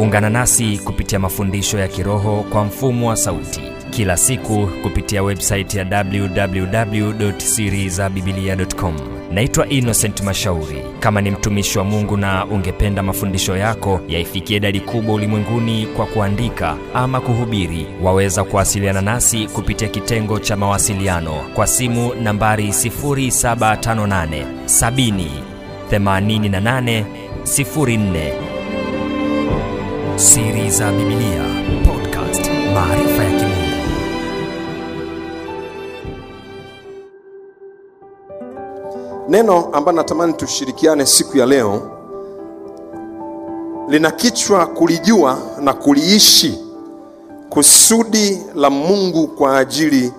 Ungana nasi kupitia mafundisho ya kiroho kwa mfumo wa sauti kila siku kupitia websaiti ya www.sirizabibilia.com. Naitwa Innocent Mashauri. Kama ni mtumishi wa Mungu na ungependa mafundisho yako yaifikie idadi kubwa ulimwenguni kwa kuandika ama kuhubiri, waweza kuwasiliana nasi kupitia kitengo cha mawasiliano kwa simu nambari 0758 70 88 04. Siri za Biblia Podcast, maarifa ya kimungu. Neno ambalo natamani tushirikiane siku ya leo lina kichwa kulijua na kuliishi kusudi la Mungu kwa ajili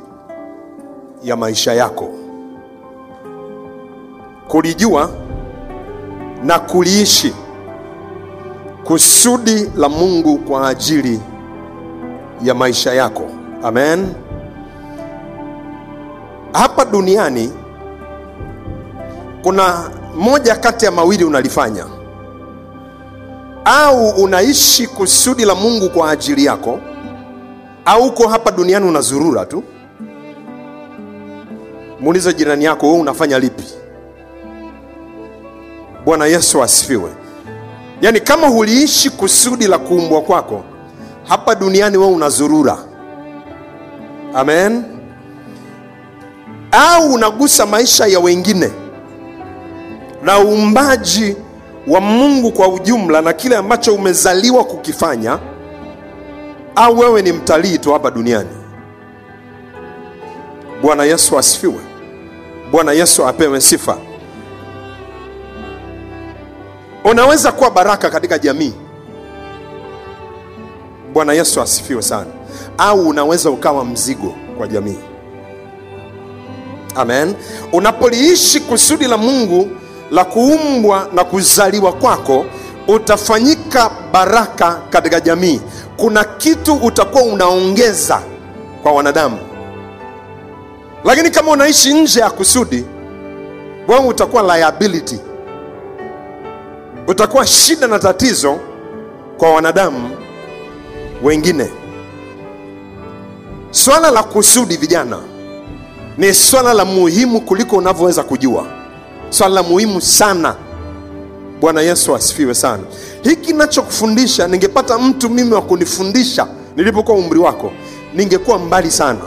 ya maisha yako. Kulijua na kuliishi kusudi la Mungu kwa ajili ya maisha yako. Amen. Hapa duniani kuna moja kati ya mawili unalifanya, au unaishi kusudi la Mungu kwa ajili yako, au uko hapa duniani unazurura tu. Muulize jirani yako, wewe unafanya lipi? Bwana Yesu asifiwe. Yaani, kama huliishi kusudi la kuumbwa kwako hapa duniani, wewe unazurura. Amen. Au unagusa maisha ya wengine na uumbaji wa Mungu kwa ujumla na kile ambacho umezaliwa kukifanya, au wewe ni mtalii tu hapa duniani. Bwana Yesu asifiwe. Bwana Yesu apewe sifa. Unaweza kuwa baraka katika jamii. Bwana Yesu asifiwe sana. Au unaweza ukawa mzigo kwa jamii. Amen. Unapoliishi kusudi la Mungu la kuumbwa na kuzaliwa kwako, utafanyika baraka katika jamii. Kuna kitu utakuwa unaongeza kwa wanadamu, lakini kama unaishi nje ya kusudi, wewe utakuwa liability, utakuwa shida na tatizo kwa wanadamu wengine. Swala la kusudi, vijana, ni swala la muhimu kuliko unavyoweza kujua swala la muhimu sana. Bwana Yesu asifiwe sana. Hiki nachokufundisha, ningepata mtu mimi wa kunifundisha nilipokuwa umri wako, ningekuwa mbali sana.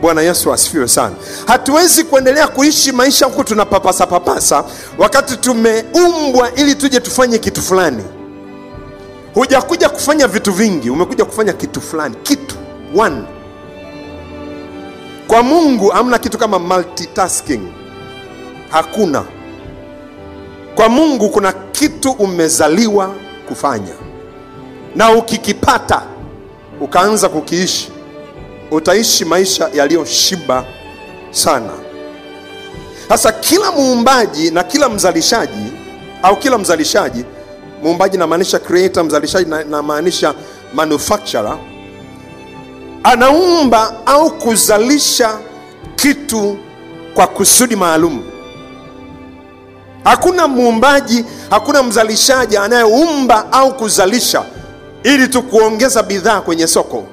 Bwana Yesu asifiwe sana. Hatuwezi kuendelea kuishi maisha huku tunapapasa papasa, wakati tumeumbwa ili tuje tufanye kitu fulani. Hujakuja kufanya vitu vingi, umekuja kufanya kitu fulani, kitu one. Kwa Mungu hamna kitu kama multitasking. Hakuna. Kwa Mungu kuna kitu umezaliwa kufanya, na ukikipata ukaanza kukiishi, utaishi maisha yaliyoshiba sana. Sasa kila muumbaji na kila mzalishaji au kila mzalishaji, muumbaji namaanisha creator, mzalishaji namaanisha manufacturer, anaumba au kuzalisha kitu kwa kusudi maalum. Hakuna muumbaji, hakuna mzalishaji anayeumba au kuzalisha ili tu kuongeza bidhaa kwenye soko.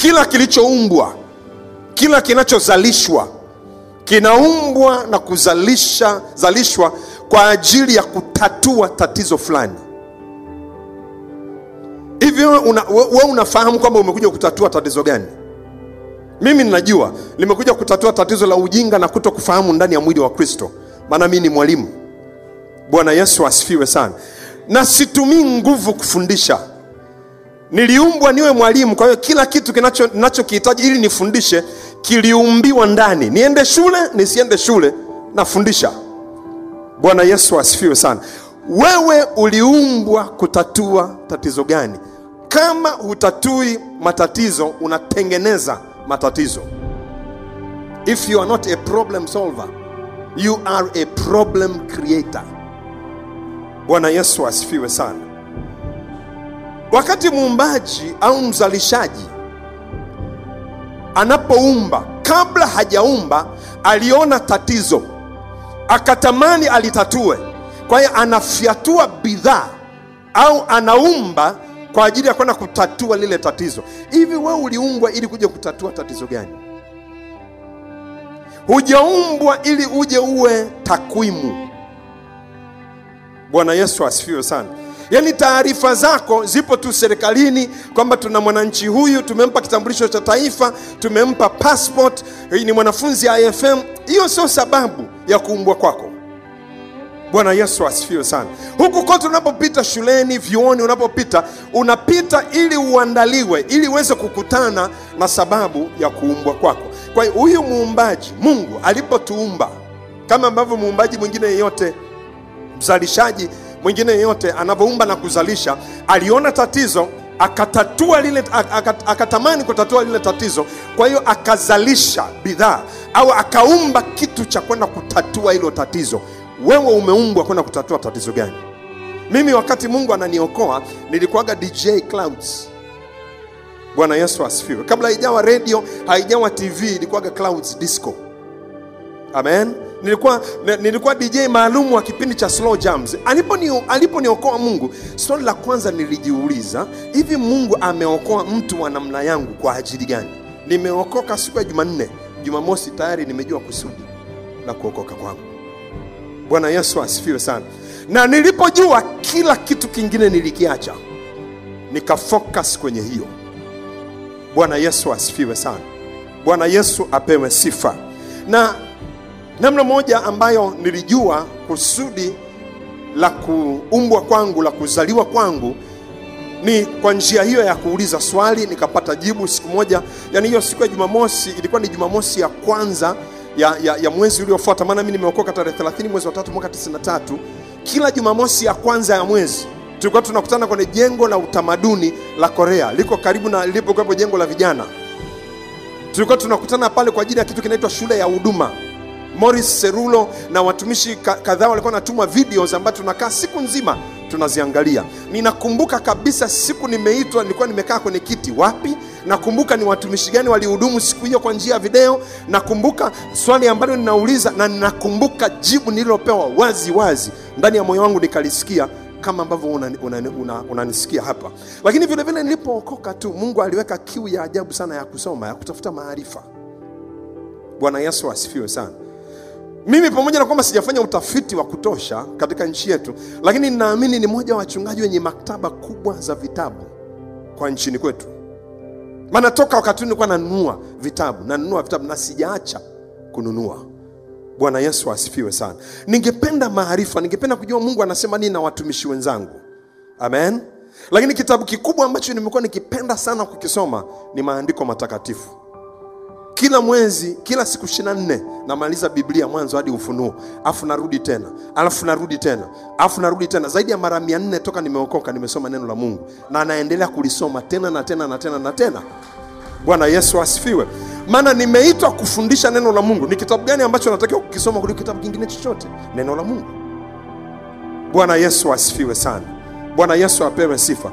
Kila kilichoumbwa, kila kinachozalishwa kinaumbwa na kuzalisha zalishwa kwa ajili ya kutatua tatizo fulani. Hivyo una, we unafahamu kwamba umekuja kutatua tatizo gani? Mimi ninajua nimekuja kutatua tatizo la ujinga na kuto kufahamu ndani ya mwili wa Kristo, maana mimi ni mwalimu. Bwana Yesu asifiwe sana. Na situmii nguvu kufundisha, niliumbwa niwe mwalimu. Kwa hiyo kila kitu kinachokihitaji ili nifundishe kiliumbiwa ndani. Niende shule nisiende shule, nafundisha. Bwana Yesu asifiwe sana. Wewe uliumbwa kutatua tatizo gani? Kama hutatui matatizo, unatengeneza matatizo. If you are not a problem solver, you are a problem creator. Bwana Yesu asifiwe sana. Wakati muumbaji au mzalishaji anapoumba, kabla hajaumba aliona tatizo, akatamani alitatue. Kwa hiyo anafyatua bidhaa au anaumba kwa ajili ya kwenda kutatua lile tatizo. Hivi wewe uliumbwa ili kuja kutatua tatizo gani? Hujaumbwa ili uje uwe takwimu. Bwana Yesu asifiwe sana. Yaani taarifa zako zipo tu serikalini kwamba tuna mwananchi huyu, tumempa kitambulisho cha taifa, tumempa passport, ni mwanafunzi IFM. Hiyo sio sababu ya kuumbwa kwako. Bwana Yesu asifiwe sana. Huku kote unapopita, shuleni, vyuoni, unapopita unapita ili uandaliwe, ili uweze kukutana na sababu ya kuumbwa kwako. Kwa hiyo huyu muumbaji Mungu alipotuumba, kama ambavyo muumbaji mwingine yeyote, mzalishaji mwingine yeyote anavyoumba na kuzalisha, aliona tatizo akatatua lile, akatamani kutatua lile tatizo, kwa hiyo akazalisha bidhaa au akaumba kitu cha kwenda kutatua hilo tatizo. Wewe umeumbwa kwenda kutatua tatizo gani? Mimi wakati Mungu ananiokoa nilikuwaga DJ Clouds. Bwana Yesu asifiwe. Kabla haijawa radio, haijawa TV, ilikuwaga Clouds Disco. Amen. Nilikuwa nilikuwa DJ maalum wa kipindi cha slow jams. Aliponiokoa aliponiokoa Mungu, swali la kwanza nilijiuliza, hivi Mungu ameokoa mtu wa namna yangu kwa ajili gani? Nimeokoka siku ya Jumanne, Jumamosi tayari nimejua kusudi la kuokoka kwangu. Bwana Yesu asifiwe sana. Na nilipojua kila kitu kingine nilikiacha, nikafocus kwenye hiyo. Bwana Yesu asifiwe sana. Bwana Yesu apewe sifa. Na namna moja ambayo nilijua kusudi la kuumbwa kwangu, la kuzaliwa kwangu ni kwa njia hiyo ya kuuliza swali nikapata jibu siku moja. Yani hiyo siku ya Jumamosi ilikuwa ni Jumamosi ya kwanza ya, ya, ya mwezi uliofuata, maana mimi nimeokoka tarehe 30 mwezi wa tatu mwaka 93. Kila Jumamosi ya kwanza ya mwezi tulikuwa tunakutana kwenye jengo la utamaduni la Korea, liko karibu na lilipokuwepo jengo la vijana. Tulikuwa tunakutana pale kwa ajili ya kitu kinaitwa shule ya huduma. Morris Serulo na watumishi kadhaa walikuwa wanatumwa videos ambazo tunakaa siku nzima tunaziangalia. Ninakumbuka kabisa siku nimeitwa, nilikuwa nimekaa kwenye kiti wapi. Nakumbuka ni watumishi gani walihudumu siku hiyo kwa njia ya video. Nakumbuka swali ambalo ninauliza na ninakumbuka jibu nililopewa wazi wazi ndani ya moyo wangu, nikalisikia kama ambavyo unanisikia una, una, una hapa. Lakini vile vile nilipookoka tu, Mungu aliweka kiu ya ajabu sana ya kusoma, ya kutafuta maarifa. Bwana Yesu asifiwe sana. Mimi pamoja na kwamba sijafanya utafiti wa kutosha katika nchi yetu, lakini ninaamini ni mmoja wa wachungaji wenye maktaba kubwa za vitabu kwa nchini kwetu. Maana toka wakati nilikuwa nanunua vitabu, nanunua vitabu na sijaacha kununua. Bwana Yesu asifiwe sana. Ningependa maarifa, ningependa kujua Mungu anasema nini na watumishi wenzangu. Amen. Lakini kitabu kikubwa ambacho nimekuwa nikipenda sana kukisoma ni maandiko matakatifu kila mwezi kila siku 24 namaliza biblia mwanzo hadi ufunuo. Afu narudi tena alafu narudi tena afu narudi tena. Zaidi ya mara mia nne toka nimeokoka nimesoma neno la mungu. Na naendelea kulisoma tena na tena na tena na tena. Bwana yesu asifiwe. Maana nimeitwa kufundisha neno la mungu. Ni kitabu gani ambacho natakiwa kukisoma kuliko kitabu kingine chochote? Neno la mungu. Bwana yesu asifiwe sana. Bwana yesu apewe sifa.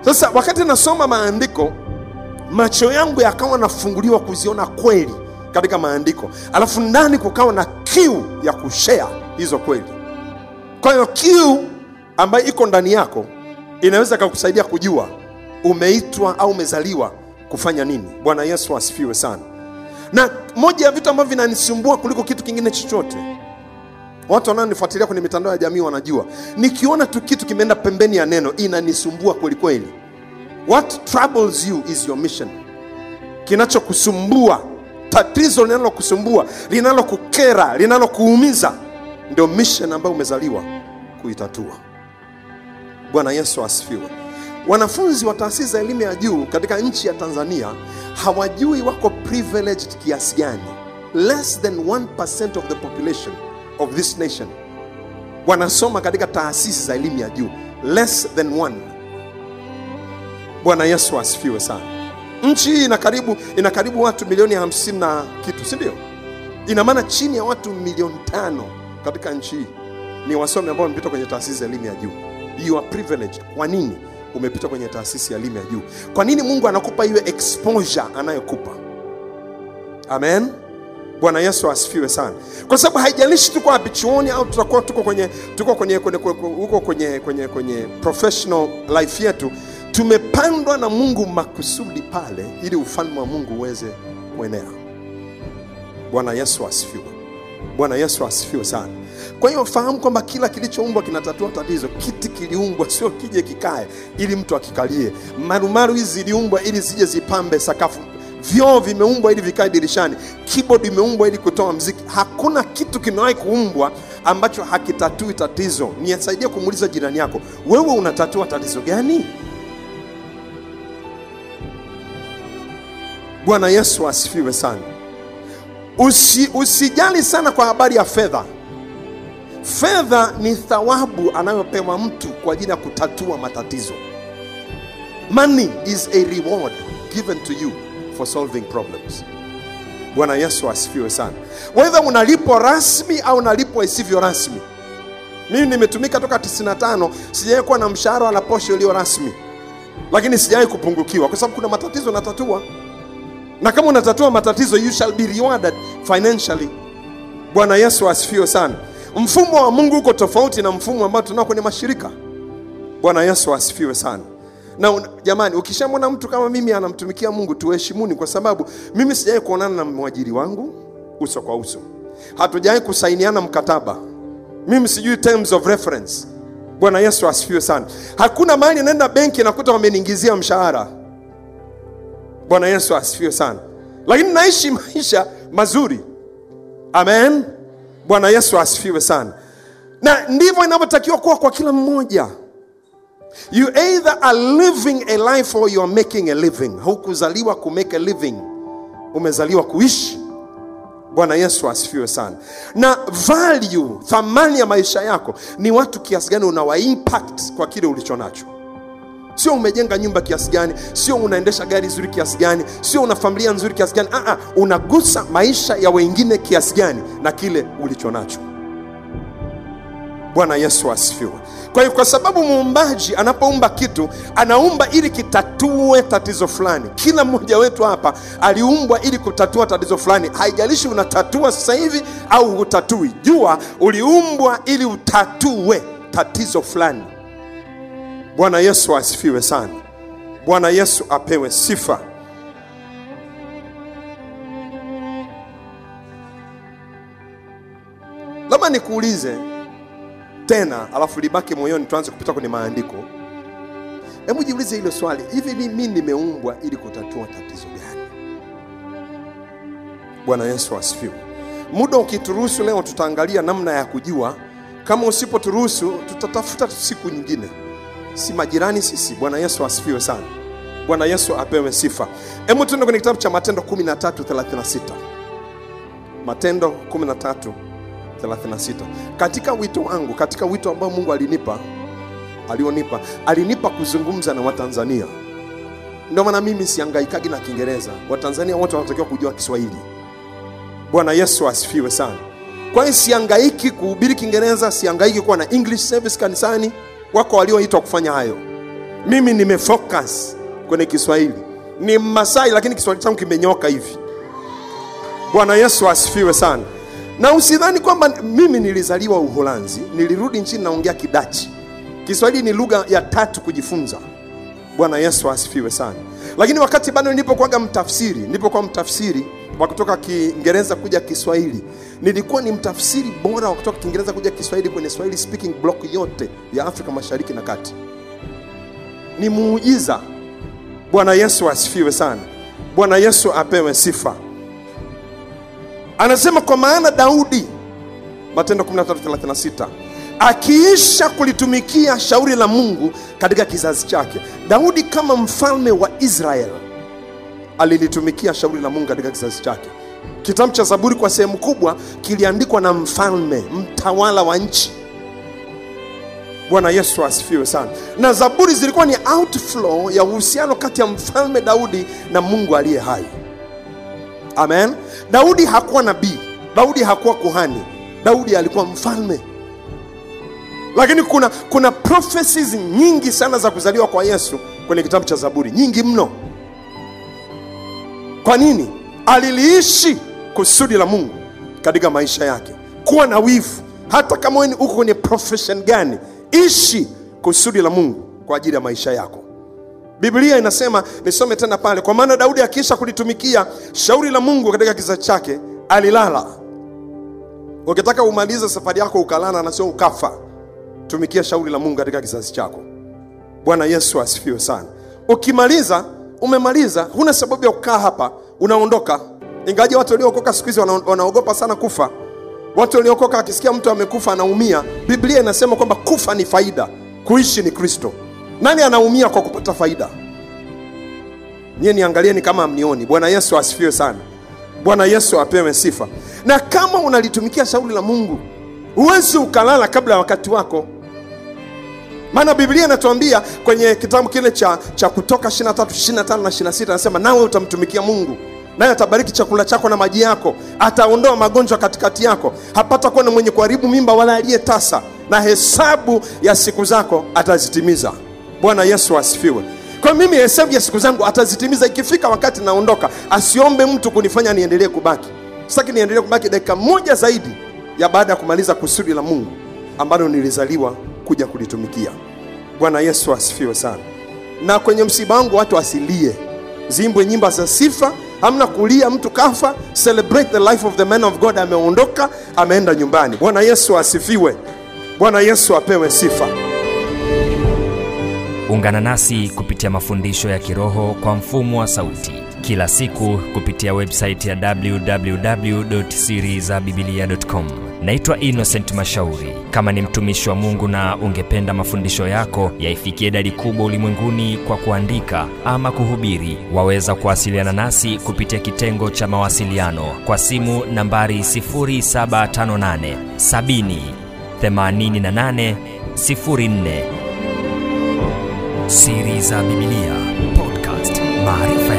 Sasa wakati nasoma maandiko macho yangu yakawa nafunguliwa kuziona kweli katika maandiko, alafu ndani kukawa na kiu ya kushea hizo kweli. Kwa hiyo kiu ambayo iko ndani yako inaweza ikakusaidia kujua umeitwa au umezaliwa kufanya nini. Bwana Yesu asifiwe sana. Na moja ya vitu ambavyo vinanisumbua kuliko kitu kingine chochote, watu wanaonifuatilia kwenye mitandao ya jamii wanajua, nikiona tu kitu kimeenda pembeni ya neno inanisumbua kweli kweli. What troubles you is your mission. Kinachokusumbua, tatizo linalokusumbua, linalokukera, linalokuumiza, ndio mission ambayo umezaliwa kuitatua. Bwana Yesu asifiwe. Wanafunzi wa taasisi za elimu ya juu katika nchi ya Tanzania hawajui wako privileged kiasi gani. Less than 1% of the population of this nation wanasoma katika taasisi za elimu ya juu, less than one. Bwana Yesu asifiwe sana. Nchi hii ina karibu ina karibu watu milioni hamsini na kitu, si ndio? Ina maana chini ya watu milioni tano katika nchi hii ni wasomi ambao wamepita kwenye taasisi za elimu ya juu. You are privileged. Kwa nini umepita kwenye taasisi ya elimu ya juu? Kwa nini Mungu anakupa hiyo exposure anayokupa? Amen. bwana yesu asifiwe sana kwa sababu haijalishi tuko wapi chuoni au tutakuwa tuko kwenye tuko kwenye kwenye huko kwenye kwenye kwenye professional life yetu tumepandwa na mungu makusudi pale ili ufalme wa mungu uweze kuenea. Bwana yesu asifiwe. Bwana yesu asifiwe sana. Kwa hiyo fahamu kwamba kila kilichoumbwa kinatatua tatizo. Kiti kiliumbwa sio kije kikae ili mtu akikalie. Marumaru hizi ziliumbwa ili zije zipambe sakafu. Vyoo vimeumbwa ili vikae dirishani. Keyboard imeumbwa ili kutoa mziki. Hakuna kitu kimewahi kuumbwa ambacho hakitatui tatizo. Nisaidie kumuuliza jirani yako wewe unatatua tatizo gani bwana yesu asifiwe sana. Usi, usijali sana kwa habari ya fedha. Fedha ni thawabu anayopewa mtu kwa ajili ya kutatua matatizo. Money is a reward given to you for solving problems. Bwana yesu asifiwe sana. Wedha unalipwa rasmi au unalipwa isivyo rasmi. Mimi nimetumika toka 95 sijawahi kuwa na mshahara wala posho iliyo rasmi. Lakini sijawai kupungukiwa kwa sababu kuna matatizo natatua na kama unatatua matatizo you shall be rewarded financially. Bwana yesu asifiwe sana. Mfumo wa mungu uko tofauti na mfumo ambao tunao kwenye mashirika. Bwana yesu asifiwe sana. Na jamani ukishamwona mtu kama mimi anamtumikia mungu tuheshimuni kwa sababu mimi sijawai kuonana na mwajiri wangu uso kwa uso. Hatujawai kusainiana mkataba. Mimi sijui terms of reference. Bwana yesu asifiwe sana. Hakuna mahali naenda benki nakuta wameniingizia mshahara bwana yesu asifiwe sana. Lakini naishi maisha mazuri. Amen. Bwana yesu asifiwe sana. Na ndivyo inavyotakiwa kuwa kwa kila mmoja. You either are living a life or you are making a living. Haukuzaliwa kumake a living. Umezaliwa kuishi. Bwana yesu asifiwe sana. Na value thamani ya maisha yako ni watu kiasi gani unawa impact kwa kile ulicho nacho sio umejenga nyumba kiasi gani sio unaendesha gari zuri kiasi gani sio una familia nzuri kiasi gani. Aa, unagusa maisha ya wengine kiasi gani na kile ulicho nacho. Bwana yesu asifiwe. Kwa hiyo kwa sababu muumbaji anapoumba kitu anaumba ili kitatue tatizo fulani. Kila mmoja wetu hapa aliumbwa ili kutatua tatizo fulani. Haijalishi unatatua sasa hivi au hutatui. Jua uliumbwa ili utatue tatizo fulani bwana yesu asifiwe sana. Bwana yesu apewe sifa. Labda nikuulize tena alafu libaki moyoni tuanze kupita kwenye maandiko. Hebu jiulize hilo swali. Hivi mimi nimeumbwa ili kutatua tatizo gani? Bwana yesu asifiwe. Muda ukituruhusu leo tutaangalia namna ya kujua. Kama usipoturuhusu tutatafuta siku nyingine si majirani sisi. Bwana yesu asifiwe sana. Bwana yesu apewe sifa. Hebu tuende kwenye kitabu cha matendo 1336 matendo 13:36. katika wito wangu katika wito ambao mungu alinipa alionipa alinipa kuzungumza na watanzania. Ndio maana mimi siangaikagi na kiingereza. Watanzania wote wanatakiwa kujua kiswahili. Bwana yesu asifiwe sana. Kwa siangaiki kuhubiri kiingereza siangaiki kuwa na english service kanisani wako walioitwa kufanya hayo. Mimi nimefocus kwenye kiswahili. Ni mmasai lakini kiswahili changu kimenyoka hivi. Bwana yesu asifiwe sana. Na usidhani kwamba mimi nilizaliwa uholanzi nilirudi nchini naongea kidachi. Kiswahili ni lugha ya tatu kujifunza. Bwana yesu asifiwe sana. Lakini wakati bado nilipokuwaga mtafsiri nilipokuwa mtafsiri wa kutoka kiingereza kuja kiswahili. Nilikuwa ni mtafsiri bora wa kutoka kiingereza kuja kiswahili kwenye swahili speaking block yote ya afrika mashariki na kati. Ni muujiza. Bwana yesu asifiwe sana. Bwana yesu apewe sifa. Anasema kwa maana daudi matendo 1336 akiisha kulitumikia shauri la mungu katika kizazi chake. Daudi kama mfalme wa israel alilitumikia shauri la mungu katika kizazi chake. Kitabu cha zaburi kwa sehemu kubwa kiliandikwa na mfalme mtawala wa nchi. Bwana yesu asifiwe sana. Na zaburi zilikuwa ni outflow ya uhusiano kati ya mfalme daudi na mungu aliye hai. Amen. Daudi hakuwa nabii. Daudi hakuwa kuhani. Daudi alikuwa mfalme. Lakini kuna kuna prophecies nyingi sana za kuzaliwa kwa yesu kwenye kitabu cha zaburi. Nyingi mno kwa nini? Aliliishi kusudi la mungu katika maisha yake. Kuwa na wivu. Hata kama wewe uko kwenye profession gani ishi kusudi la mungu kwa ajili ya maisha yako. Biblia inasema nisome tena pale kwa maana daudi akiisha kulitumikia shauri la mungu katika kizazi chake alilala. Ukitaka umalize safari yako ukalala na sio ukafa. Tumikia shauri la mungu katika kizazi chako. Bwana yesu asifiwe sana. Ukimaliza umemaliza huna sababu ya kukaa hapa unaondoka. Ingawaje watu waliokoka siku hizi wanaogopa sana kufa. Watu waliokoka akisikia mtu amekufa anaumia. Biblia inasema kwamba kufa ni faida. Kuishi ni kristo. Nani anaumia kwa kupata faida? Nyie niangalieni kama amnioni bwana yesu asifiwe sana. Bwana yesu apewe sifa. Na kama unalitumikia shauri la mungu huwezi ukalala kabla ya wakati wako maana biblia inatuambia kwenye kitabu kile cha, cha kutoka 23 25 na 26 anasema nawe utamtumikia mungu naye atabariki chakula chako na maji yako ataondoa magonjwa katikati yako. Hapata kuwa na mwenye kuharibu mimba wala aliye tasa na hesabu ya siku zako atazitimiza. Bwana yesu asifiwe. Kwa mimi hesabu ya siku zangu atazitimiza. Ikifika wakati naondoka asiombe mtu kunifanya niendelee kubaki. Sitaki niendelee kubaki dakika moja zaidi ya baada ya kumaliza kusudi la mungu ambalo nilizaliwa kuja kulitumikia. Bwana yesu asifiwe sana. Na kwenye msiba wangu watu asilie zimbwe nyimba za sifa. Hamna kulia mtu kafa. Celebrate the life of the man of god. Ameondoka ameenda nyumbani. Bwana yesu asifiwe. Bwana yesu apewe sifa. Ungana nasi kupitia mafundisho ya kiroho kwa mfumo wa sauti. Kila siku kupitia website ya www.sirizabibilia.com naitwa innocent mashauri. Kama ni mtumishi wa mungu na ungependa mafundisho yako yaifikie idadi kubwa ulimwenguni kwa kuandika ama kuhubiri waweza kuwasiliana nasi kupitia kitengo cha mawasiliano kwa simu nambari 758 70 88 04 siri za bibilia podcast maarifa